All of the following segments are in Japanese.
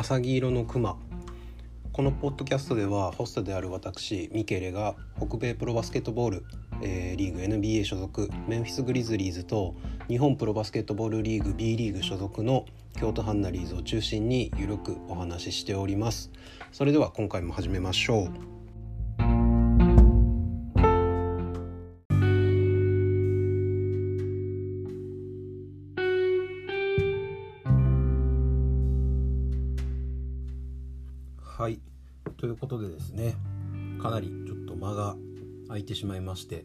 浅黄色のクマこのポッドキャストではホストである私ミケレが北米プロバスケットボール、えー、リーグ NBA 所属メンフィス・グリズリーズと日本プロバスケットボールリーグ B リーグ所属の京都ハンナリーズを中心にゆるくお話ししております。それでは今回も始めましょう。しまいまして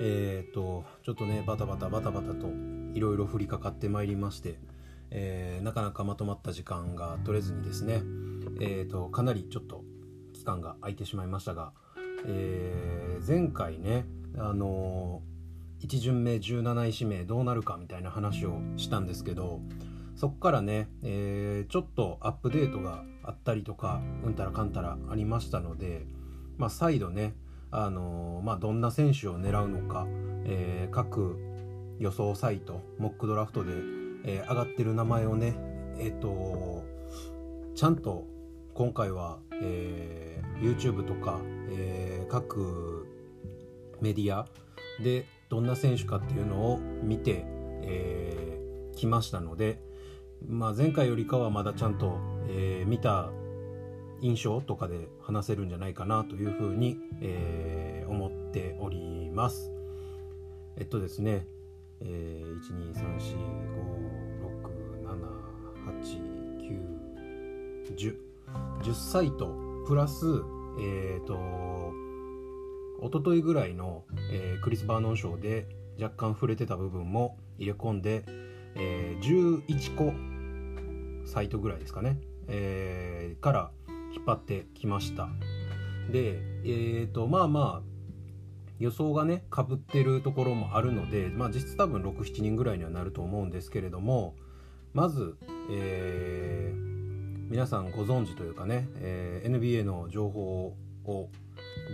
えっ、とちょっとねバタバタバタバタといろいろ降りかかってまいりまして、えー、なかなかまとまった時間が取れずにですねえっ、とかなりちょっと期間が空いてしまいましたが、え前回ねあの1巡目17位指名どうなるかみたいな話をしたんですけどそこからね、えー、ちょっとアップデートがあったりとかうんたらかんたらありましたので、まあ、再度ね、あの、まあ、どんな選手を狙うのか、えー、各予想サイトモックドラフトで、え上がってる名前をねえっ、とちゃんと今回は、え YouTube とか、え各メディアでどんな選手かっていうのを見て、えー、きましたので、まあ、前回よりかはまだちゃんと、えー、見た印象とかで話せるんじゃないかなというふうに、えー、思っております。えっとですね、えー、12345678910 10サイトプラスえっ、ー、と一昨日ぐらいの、えー、クリス・バーノン賞で若干触れてた部分も入れ込んで、えー、11個サイトぐらいですかね、えー、から引っ張ってきました。でえっ、ー、とまあまあ予想がねかぶってるところもあるので、まあ、実質多分67人ぐらいにはなると思うんですけれどもまず、えー、皆さんご存知というかね、えー、NBA の情報を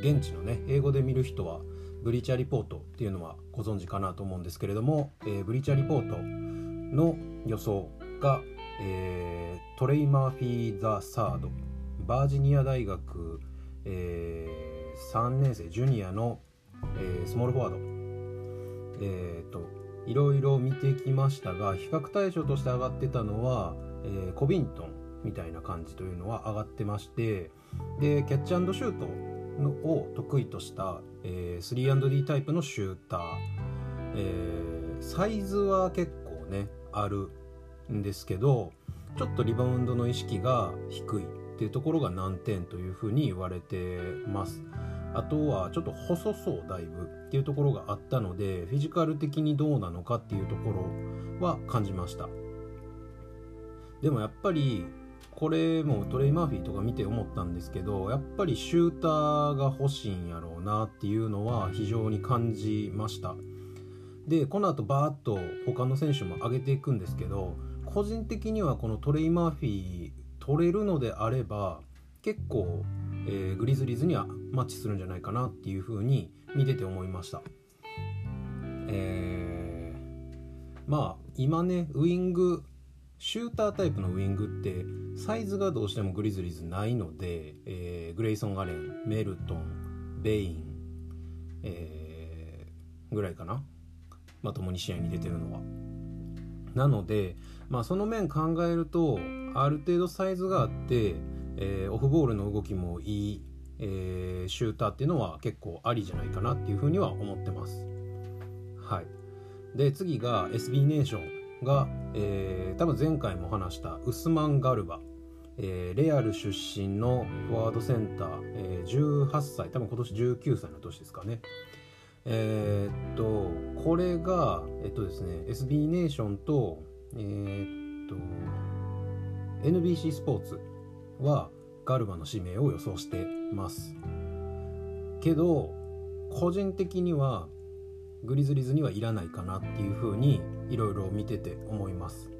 現地のね英語で見る人はブリーチャーリポートっていうのはご存知かなと思うんですけれども、えー、ブリーチャーリポートの予想がえー、トレイ・マーフィー・ザ・サードバージニア大学、えー、3年生ジュニアの、えー、スモールフォワード。えっ、ー、といろいろ見てきましたが比較対象として上がってたのは、えー、コビントンみたいな感じというのは上がってましてでキャッチシュートのを得意とした、えー、3&D タイプのシューター、えー、サイズは結構ねあるんですけどちょっとリバウンドの意識が低い。っていうところが難点というふうに言われてます。あとはちょっと細そうだいぶっていうところがあったのでフィジカル的にどうなのかっていうところは感じました。でもやっぱりこれもトレイ・マーフィーとか見て思ったんですけどやっぱりシューターが欲しいんやろうなっていうのは非常に感じました。でこの後バーッと他の選手も上げていくんですけど個人的にはこのトレイ・マーフィー取れるのであれば結構、えー、グリズリーズにはマッチするんじゃないかなっていうふうに見てて思いました。えー、まあ今ねウイングシュータータイプのウイングってサイズがどうしてもグリズリーズないので、えー、グレイソン・アレンメルトンベイン、えー、ぐらいかなまともに試合に出てるのは。なので、まあ、その面考えるとある程度サイズがあって、えー、オフボールの動きもいい、えー、シューターっていうのは結構ありじゃないかなっていうふうには思ってます。はい、で次が SB ネーションが、えー、多分前回も話したウスマン・ガルバ、えー、レアル出身のフォワードセンター、えー、18歳多分今年19歳の年ですかね。えー、っとこれがえっとですね SB ネーションとえー、っと NBC スポーツはガルバの指名を予想してます。けど個人的にはグリズリーズにはいらないかなっていうふうにいろいろ見てて思います、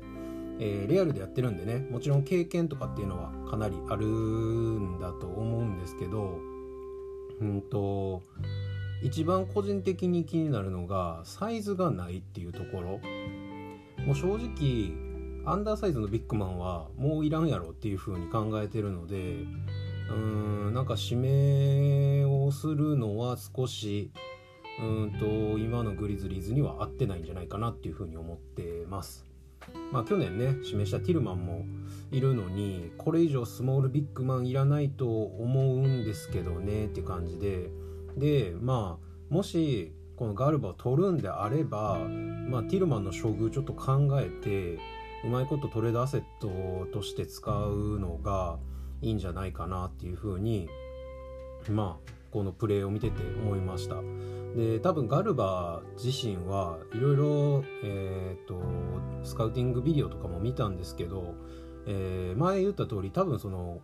えー、レアルでやってるんでねもちろん経験とかっていうのはかなりあるんだと思うんですけどうんと一番個人的に気になるのがサイズがないっていうところもう正直アンダーサイズのビッグマンはもういらんやろっていう風に考えてるのでうーんなんか指名をするのは少しうんと今のグリズリーズには合ってないんじゃないかなっていう風に思ってます。まあ去年ね指名したティルマンもいるのにこれ以上スモールビッグマンいらないと思うんですけどねって感じででまあもしこのガルバを取るんであれば、まあ、ティルマンの処遇ちょっと考えてうまいことトレードアセットとして使うのがいいんじゃないかなっていうふうにまあこのプレーを見てて思いました。で多分ガルバ自身はいろいろえっ、とスカウティングビデオとかも見たんですけど、えー、前言った通り多分その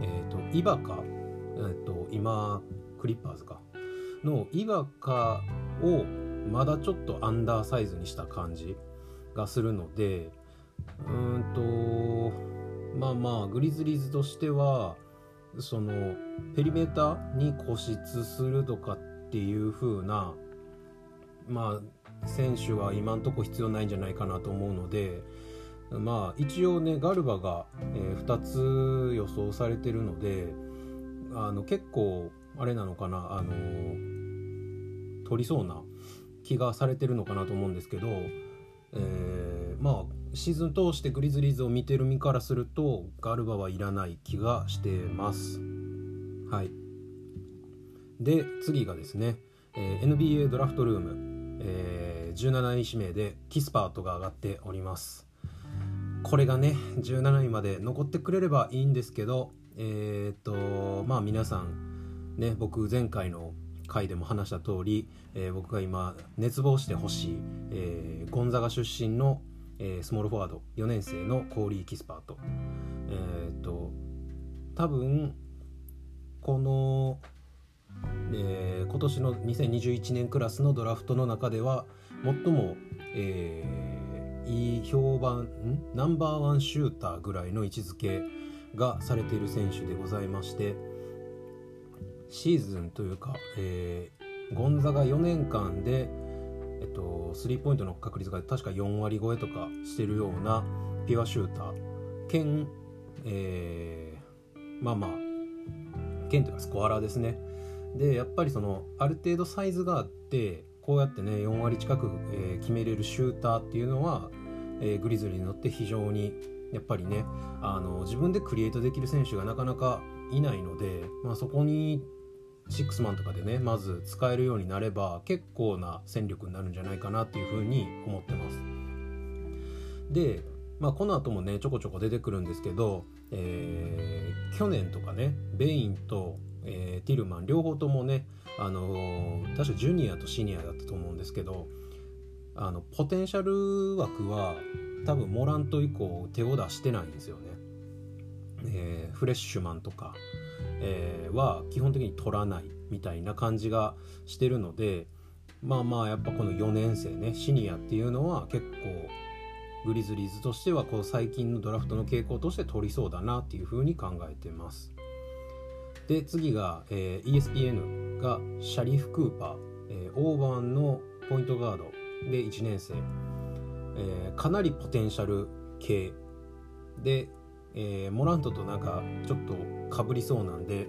えっ、ー、とイバカえっ、ー、と今クリッパーズか。のイバカをまだちょっとアンダーサイズにした感じがするのでうんとまあまあグリズリーズとしてはそのペリメーターに固執するとかっていう風なまあ選手は今んとこ必要ないんじゃないかなと思うのでまあ一応ねガルバが、え、2つ予想されてるのであの結構あれなのかな？あの取りそうな気がされてるのかなと思うんですけど、えー、まあシーズン通してグリズリーズを見てる身からするとガルバはいらない気がしてます。はい、で次がですね、えー、NBA ドラフトルーム、えー、17位指名でキスパートが上がっております。これがね17位まで残ってくれればいいんですけどえー、っとまあ皆さんね僕前回の回でも話した通り、えー、僕が今熱望してほしい、えー、ゴンザガ出身のえー、スモールフォワード4年生のコーリー・キスパーとえっ、と多分この、えー、今年の2021年クラスのドラフトの中では最も、えー、いい評判ナンバーワンシューターぐらいの位置づけがされている選手でございましてシーズンというか、えー、ゴンザが4年間でえっと、スリーポイントの確率が確か4割超えとかしてるようなピュアシューター兼、えー、まあまあ兼というかスコアラーですね。でやっぱりそのある程度サイズがあってこうやってね4割近く、えー、決めれるシューターっていうのは、えー、グリズリーに乗って非常にやっぱりねあの自分でクリエイトできる選手がなかなかいないので、まあ、そこにシックスマンとかでねまず使えるようになれば結構な戦力になるんじゃないかなっていうふうに思ってます。でまあこの後もねちょこちょこ出てくるんですけど、えー、去年とかねベインと、えー、ティルマン両方ともねあのー、確かジュニアとシニアだったと思うんですけどあのポテンシャル枠は多分モラント以降手を出してないんですよね、えー、フレッシュマンとかえー、は基本的に取らないみたいな感じがしてるのでまあまあやっぱこの4年生ねシニアっていうのは結構グリズリーズとしてはこう最近のドラフトの傾向として取りそうだなっていうふうに考えてます。で次が、えー、ESPN がシャリフ・クーパー、えー、オーバーンのポイントガード。で1年生、えー、かなりポテンシャル系。でえー、モラントとなんかちょっとかぶりそうなんで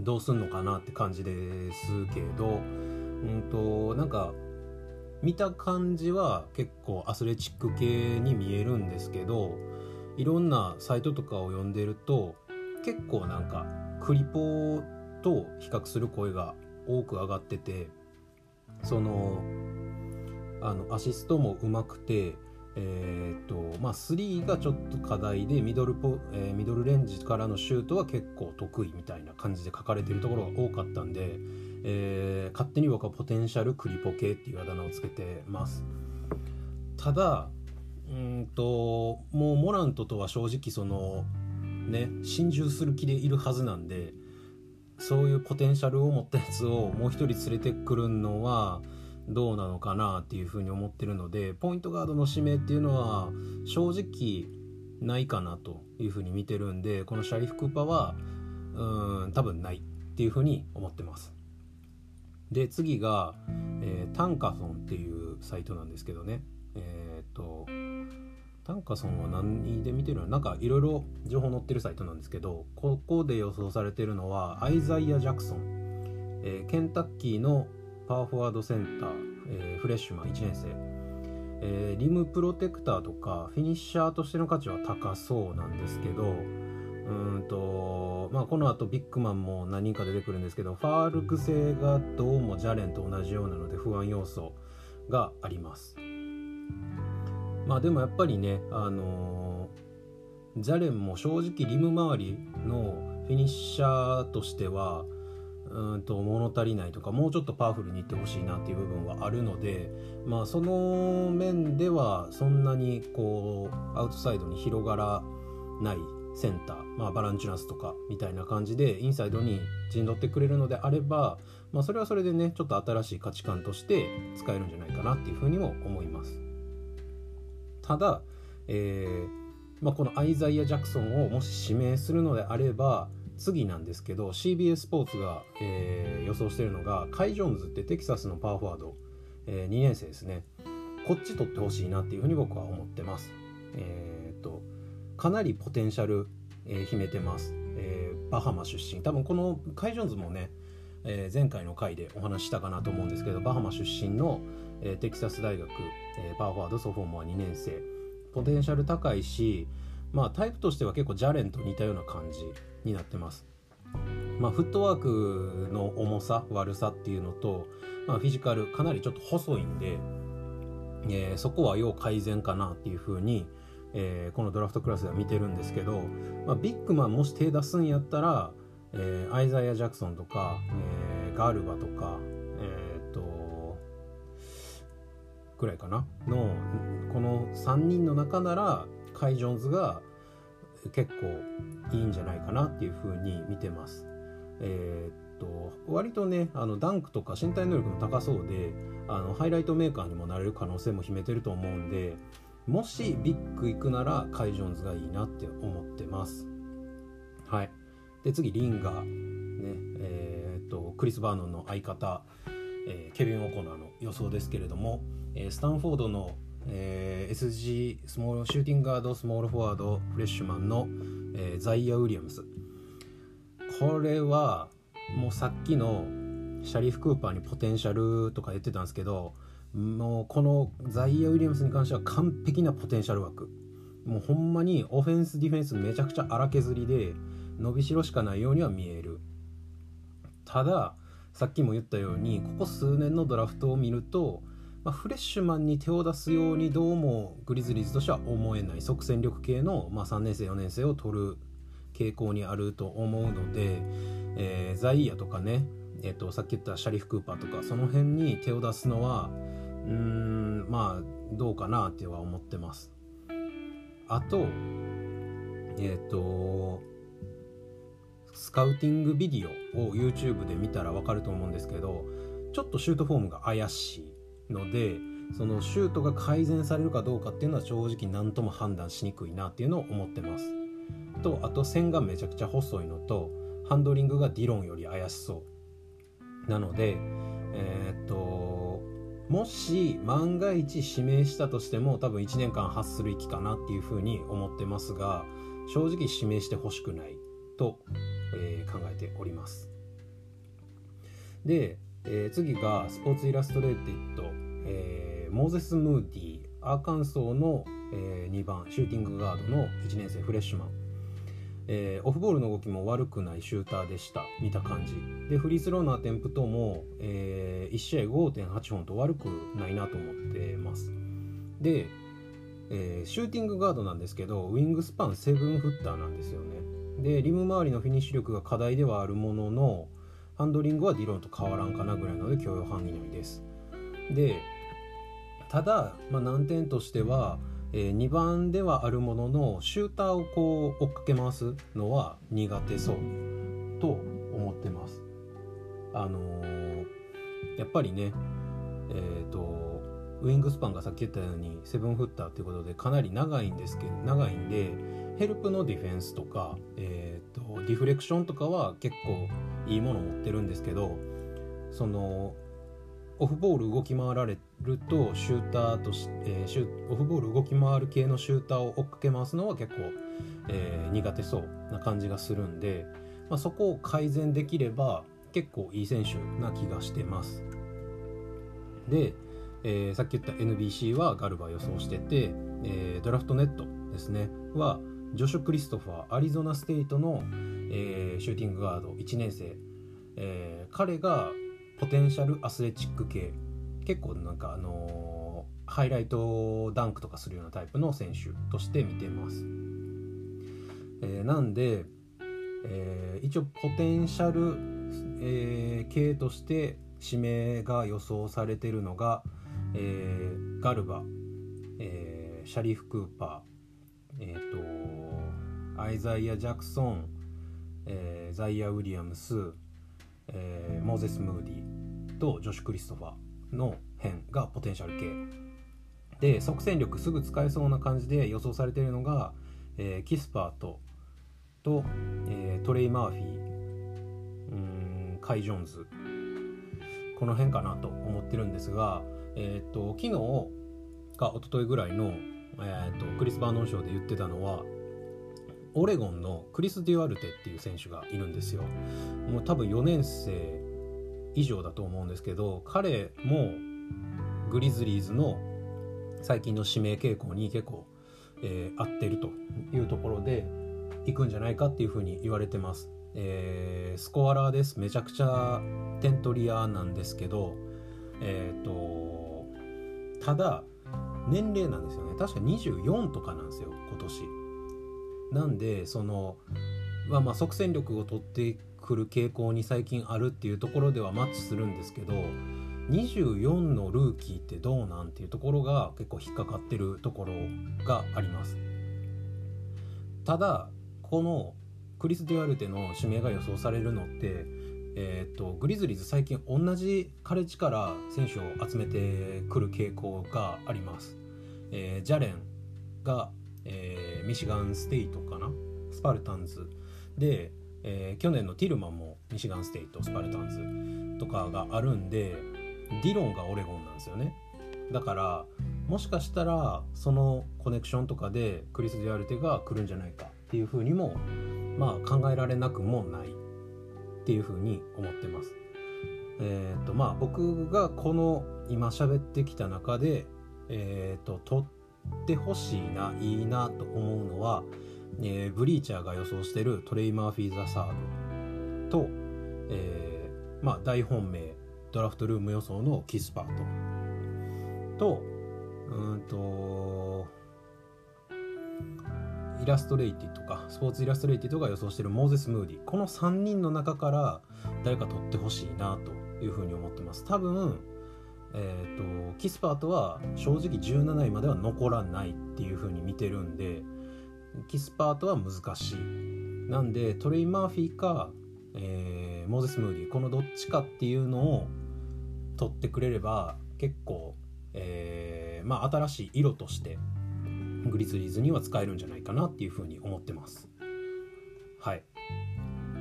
どうすんのかなって感じですけどうんとなんか見た感じは結構アスレチック系に見えるんですけどいろんなサイトとかを読んでると結構なんかクリポと比較する声が多く上がっててそのあのアシストもうまくてえー、とまあ3がちょっと課題でミドルポ、えー、ミドルレンジからのシュートは結構得意みたいな感じで書かれてるところが多かったんで、えー、勝手に僕はポテンシャルクリポ系っていうあだ名をつけてます。ただうんともうモラントとは正直そのね心中する気でいるはずなんでそういうポテンシャルを持ったやつをもう一人連れてくるのはどうなのかなっていうふうに思ってるのでポイントガードの指名っていうのは正直ないかなというふうに見てるんでこのシャリフ・クーパーはうん多分ないっていうふうに思ってます。で次が、えー、タンカソンっていうサイトなんですけどね。えっ、と単価損は何で見てるの？なんかいろいろ情報載ってるサイトなんですけどここで予想されてるのはアイザイア・ジャクソン、えー、ケンタッキーのパワーフォワードセンター、えー、フレッシュマン1年生、えー、リムプロテクターとかフィニッシャーとしての価値は高そうなんですけどうんとまあこの後ビッグマンも何人か出てくるんですけどファールク製がどうもジャレンと同じようなので不安要素があります。まあでもやっぱりねあのー、ジャレンも正直リム周りのフィニッシャーとしてはうんと物足りないとかもうちょっとパワフルにいってほしいなっていう部分はあるのでまあその面ではそんなにこうアウトサイドに広がらないセンター、まあ、バランチュナスとかみたいな感じでインサイドに陣取ってくれるのであれば、まあ、それはそれでねちょっと新しい価値観として使えるんじゃないかなっていうふうにも思います。ただ、えーまあ、このアイザイア・ジャクソンをもし指名するのであれば次なんですけど CBS スポーツが、えー、予想してるのがカイ・ジョーンズってテキサスのパワーフォワード、えー、2年生ですね。こっち取ってほしいなっていうふうに僕は思ってます。えー、っとかなりポテンシャル、えー、秘めてます、えー、バハマ出身。多分このカイ・ジョーンズもね、えー、前回の回でお話したかなと思うんですけどバハマ出身の、えー、テキサス大学、えー、パワーフォワードソフォーモア2年生。ポテンシャル高いしまあタイプとしては結構ジャレンと似たような感じになってます。まあ、フットワークの重さ悪さっていうのと、まあ、フィジカルかなりちょっと細いんで、えー、そこは要改善かなっていうふうに、えー、このドラフトクラスでは見てるんですけど、まあ、ビッグマンもし手出すんやったら、えー、アイザイア・ジャクソンとか、えー、ガルバとか、えー、っとくらいかな？のこの3人の中ならカイ・ジョーンズが結構いいんじゃないかなっていうふうに見てます。えー、っと割とねあのダンクとか身体能力も高そうであのハイライトメーカーにもなれる可能性も秘めてると思うんでもしビッグ行くならカイ・ジョーンズがいいなって思ってます。はい。で次リンガー。ねえー、っとクリス・バーノンの相方、えー、ケビン・オコナーの予想ですけれども、えー、スタンフォードの、えー、SG スモールシューティングガードスモールフォワードフレッシュマンの、えー、ザイア・ウィリアムス。これはもうさっきのシャリフ・クーパーにポテンシャルとか言ってたんですけどもうこのザイア・ウィリアムスに関しては完璧なポテンシャル枠。もうほんまにオフェンスディフェンスめちゃくちゃ荒削りで伸びしろしかないようには見える。たださっきも言ったようにここ数年のドラフトを見ると、まあ、フレッシュマンに手を出すようにどうもグリズリーズとしては思えない即戦力系の、まあ、3年生4年生を取る傾向にあると思うので、えー、ザイヤとかね、えーと、とさっき言ったシャリフ・クーパーとかその辺に手を出すのはうーんまあどうかなっては思ってます。あとえっ、ー、とスカウティングビデオを YouTube で見たら分かると思うんですけどちょっとシュートフォームが怪しいのでそのシュートが改善されるかどうかっていうのは正直何とも判断しにくいなっていうのを思ってます。とあと線がめちゃくちゃ細いのとハンドリングがディロンより怪しそう。なのでえー、っともし万が一指名したとしても多分1年間ハッスル行きかなっていうふうに思ってますが正直指名してほしくないと、えー、考えております。で、えー、次が Sports Illustrated、えー、モーゼス・ムーディアーカンソーの、えー、2番。シューティングガードの1年生フレッシュマン。えー、オフボールの動きも悪くないシューターでした。見た感じ。でフリースローのアテンプトも、えー、1試合5.8本と悪くないなと思ってます。で、えー、シューティングガードなんですけどウィングスパン7フッターなんですよね。でリム周りのフィニッシュ力が課題ではあるもののハンドリングはディロンと変わらんかなぐらいので許容範囲内ですでただ、まあ、難点としてはえー、2番ではあるもののシューターをこう追っかけ回すのは苦手そうと思ってます。あのー、やっぱりねえ、ー、とウィングスパンがさっき言ったようにセブンフッターということでかなり長いんですけど長いんでヘルプのディフェンスとか、えーと、ディフレクションとかは結構いいもの持ってるんですけどそのオフボール動き回られルとシューターとし、えー、オフボール動き回る系のシューターを追っかけ回すのは結構、えー、苦手そうな感じがするんで、まあ、そこを改善できれば結構いい選手な気がしてます。で、えー、さっき言った NBC はガルバ予想してて、えー、ドラフトネットですねはジョシュ・クリストファーアリゾナ・ステイトの、えー、シューティングガード1年生、えー、彼がポテンシャルアスレチック系。結構なんかあのー、ハイライトダンクとかするようなタイプの選手として見てます、えー、なんで、えー、一応ポテンシャル、えー、系として指名が予想されてるのが、えー、ガルバ、えー、シャリフ・クーパー、えーと、アイザイア・ジャクソン、えー、ザイア・ウィリアムス、えー、モーゼス・ムーディとジョシュ・クリストファーの辺がポテンシャル系。で即戦力すぐ使えそうな感じで予想されているのが、えー、キスパーとと、えー、トレイ・マーフィーうんカイ・ジョーンズ。この辺かなと思ってるんですがえっ、ー、と昨日か一昨日ぐらいの、えーと、クリス・バーノン賞で言ってたのはオレゴンのクリス・デュアルテっていう選手がいるんですよ。もう多分4年生以上だと思うんですけど彼もグリズリーズの最近の指名傾向に結構、えー、合ってるというところで行くんじゃないかっていうふうに言われてます、えー、スコアラーです。めちゃくちゃ点取り屋なんですけどえっ、ー、とただ年齢なんですよね。確か24とかなんですよ今年。なんでそのまあま即戦力を取ってくる傾向に最近あるっていうところではマッチするんですけど24のルーキーってどうなんていうところが結構引っかかってるところがあります。ただこのクリス・デュアルテの指名が予想されるのってえーと、グリズリーズ最近同じカレッジから選手を集めてくる傾向があります、えー、ジャレンが、えー、ミシガンステイトかな？スパルタンズ。で、えー、去年のティルマンもミシガンステイトスパルタンズとかがあるんでディロンがオレゴンなんですよね。だからもしかしたらそのコネクションとかでクリス・デュアルテが来るんじゃないかっていうふうにもまあ考えられなくもない。っていうふうに思ってます。えっ、ー、とまあ僕がこの今喋ってきた中でえっ、ー、と取ってほしいないいなと思うのは、えー、ブリーチャーが予想してるトレイ・マーフィー・ザ・サードと、えー、まあ大本命ドラフトルーム予想のキスパートとうんとイラストレイテッドとかスポーツイラストレイテッドとか予想してるモーゼス・ムーディこの3人の中から誰か取ってほしいなというふうに思ってます。多分えーと、キスパートは正直17位までは残らないっていうふうに見てるんでキスパートは難しい。なんでトレイ・マーフィーか、えー、モーゼス・ムーディこのどっちかっていうのを取ってくれれば結構、えー、まあ新しい色としてグリズリーズには使えるんじゃないかなっていうふうに思ってます。はい。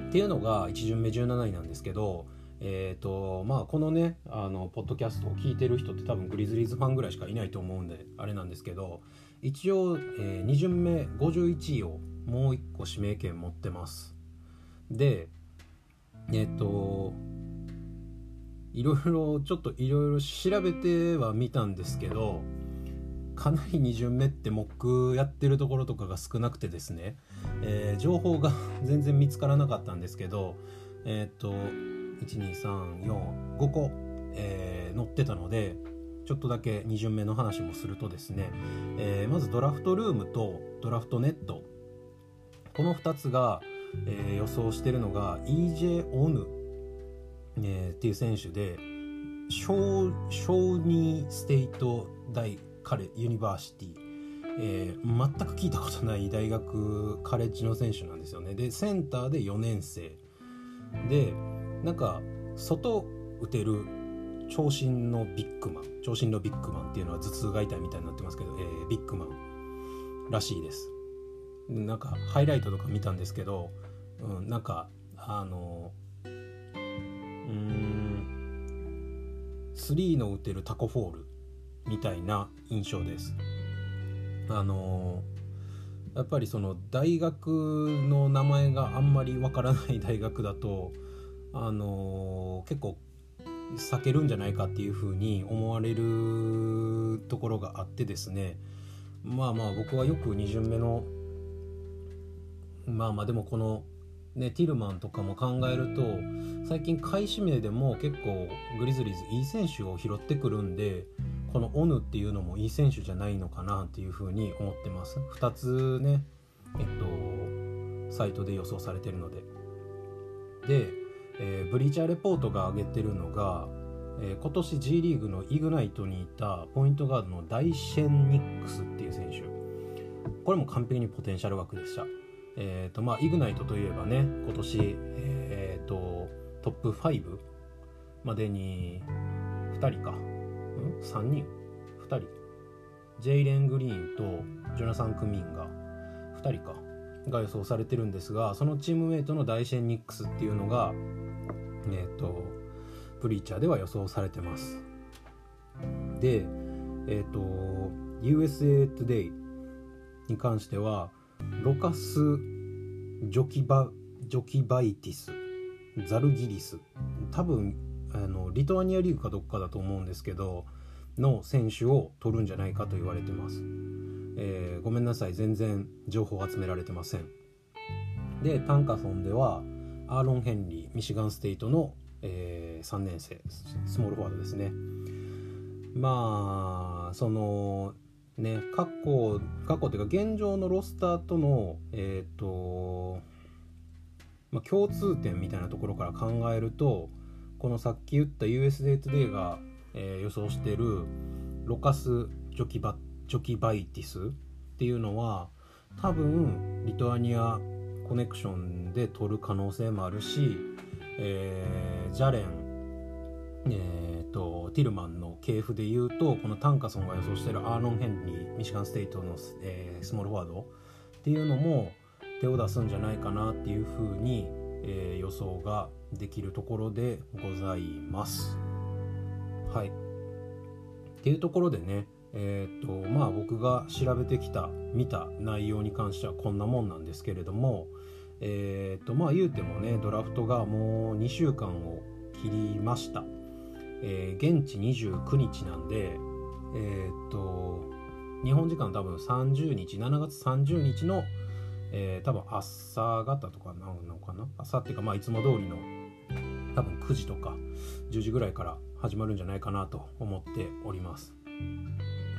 っていうのが1巡目17位なんですけど、えーとまあ、このねあのポッドキャストを聞いてる人って多分グリズリーズファンぐらいしかいないと思うんであれなんですけど一応、えー、2巡目51位をもう1個指名権持ってますでえっ、ー、といろいろちょっといろいろ調べてはみたんですけどかなり2巡目ってモックやってるところとかが少なくてですね、えー、情報が全然見つからなかったんですけどえっ、と12345個、えー、載ってたのでちょっとだけ2巡目の話もするとですね、えー、まずドラフトルームとドラフトネットこの2つが、えー、予想してるのが EJ オヌ、えー、っていう選手でショーニーステイト大かユニバーシティ、えー、全く聞いたことない大学カレッジの選手なんですよね。でセンターで4年生。でなんか外打てる長身のビッグマン長身のビッグマンっていうのは頭痛が痛いみたいになってますけど、えー、ビッグマンらしいです。なんかハイライトとか見たんですけど、うん、なんかあのうん3の打てるタコフォールみたいな印象です。あのやっぱりその大学の名前があんまりわからない大学だとあの結構避けるんじゃないかっていうふうに思われるところがあってですね。まあまあ僕はよく2巡目のまあまあでもこのねティルマンとかも考えると最近買い占めでも結構グリズリーズいい選手を拾ってくるんでこのオヌっていうのもいい選手じゃないのかなっていうふうに思ってます。2つねえっとサイトで予想されてるので。で、えー、ブリーチャーレポートが挙げてるのが、えー、今年 G リーグのイグナイトにいたポイントガードのダイシェンニックスっていう選手。これも完璧にポテンシャル枠でした。えーとまあ、イグナイトといえばね今年、えーと、トップ5までに2人か、ん、3人？2人。ジェイレン・グリーンとジョナサン・クミンが2人か。が予想されてるんですがそのチームメイトのダイシェン・ニックスっていうのがえっ、ー、とプリーチャーでは予想されてます。でえっ、ー、と USA Today に関してはロカス・ジョキバジョキバイティスザルギリス多分あのリトアニアリーグかどっかだと思うんですけどの選手を取るんじゃないかと言われてます、えー、ごめんなさい。全然情報集められてません。でタンカソンではアーロン・ヘンリーミシガンステイトの、えー、3年生スモールフォワードですね。まあそのね過去過去というか現状のロスターとのえっ、ー、と、まあ、共通点みたいなところから考えるとこのさっき言った USA Today が、えー、予想してるロカス・ジョキバジョキバイティスっていうのは多分リトアニアコネクションで取る可能性もあるし、えー、ジャレン、えーと、ティルマンの系譜で言うとこのタンカソンが予想してるアーロン・ヘンリーミシガンステイトの、えー、スモールフォワードっていうのも手を出すんじゃないかなっていうふうに、えー、予想ができるところでございます。はい。っていうところでねえー、っとまあ僕が調べてきた見た内容に関してはこんなもんなんですけれどもえー、っとまあ言うてもねドラフトがもう2週間を切りました。えー、現地29日なんで、え、っと、日本時間多分30日、7月30日の、えー、多分朝方とかなのかな？朝っていうか、まあ、いつも通りの多分9時とか10時ぐらいから始まるんじゃないかなと思っております。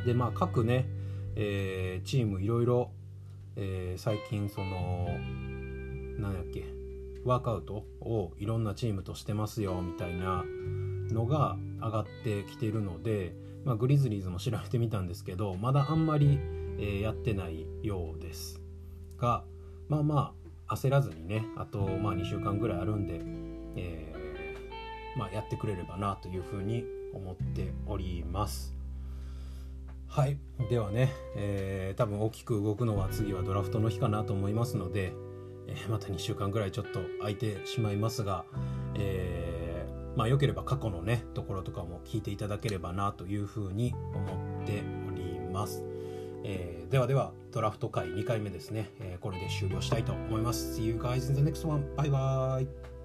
で、まあ、各ね、えー、チームいろいろ、え、最近その、何やっけ、ワークアウトをいろんなチームとしてますよみたいなのが上がってきてるので、まあ、グリズリーズも調べてみたんですけどまだあんまり、えー、やってないようですがまあまあ焦らずにねあとまあ2週間ぐらいあるんで、え、まあ、やってくれればなというふうに思っておりますはいではね、えー、多分大きく動くのは次はドラフトの日かなと思いますので、えまた2週間ぐらいちょっと空いてしまいますが、えーまあ、よければ過去のねところとかも聞いていただければなというふうに思っております。えー、ではではドラフト会2回目ですね、えー、これで終了したいと思います。See you guys in the next one. Bye bye.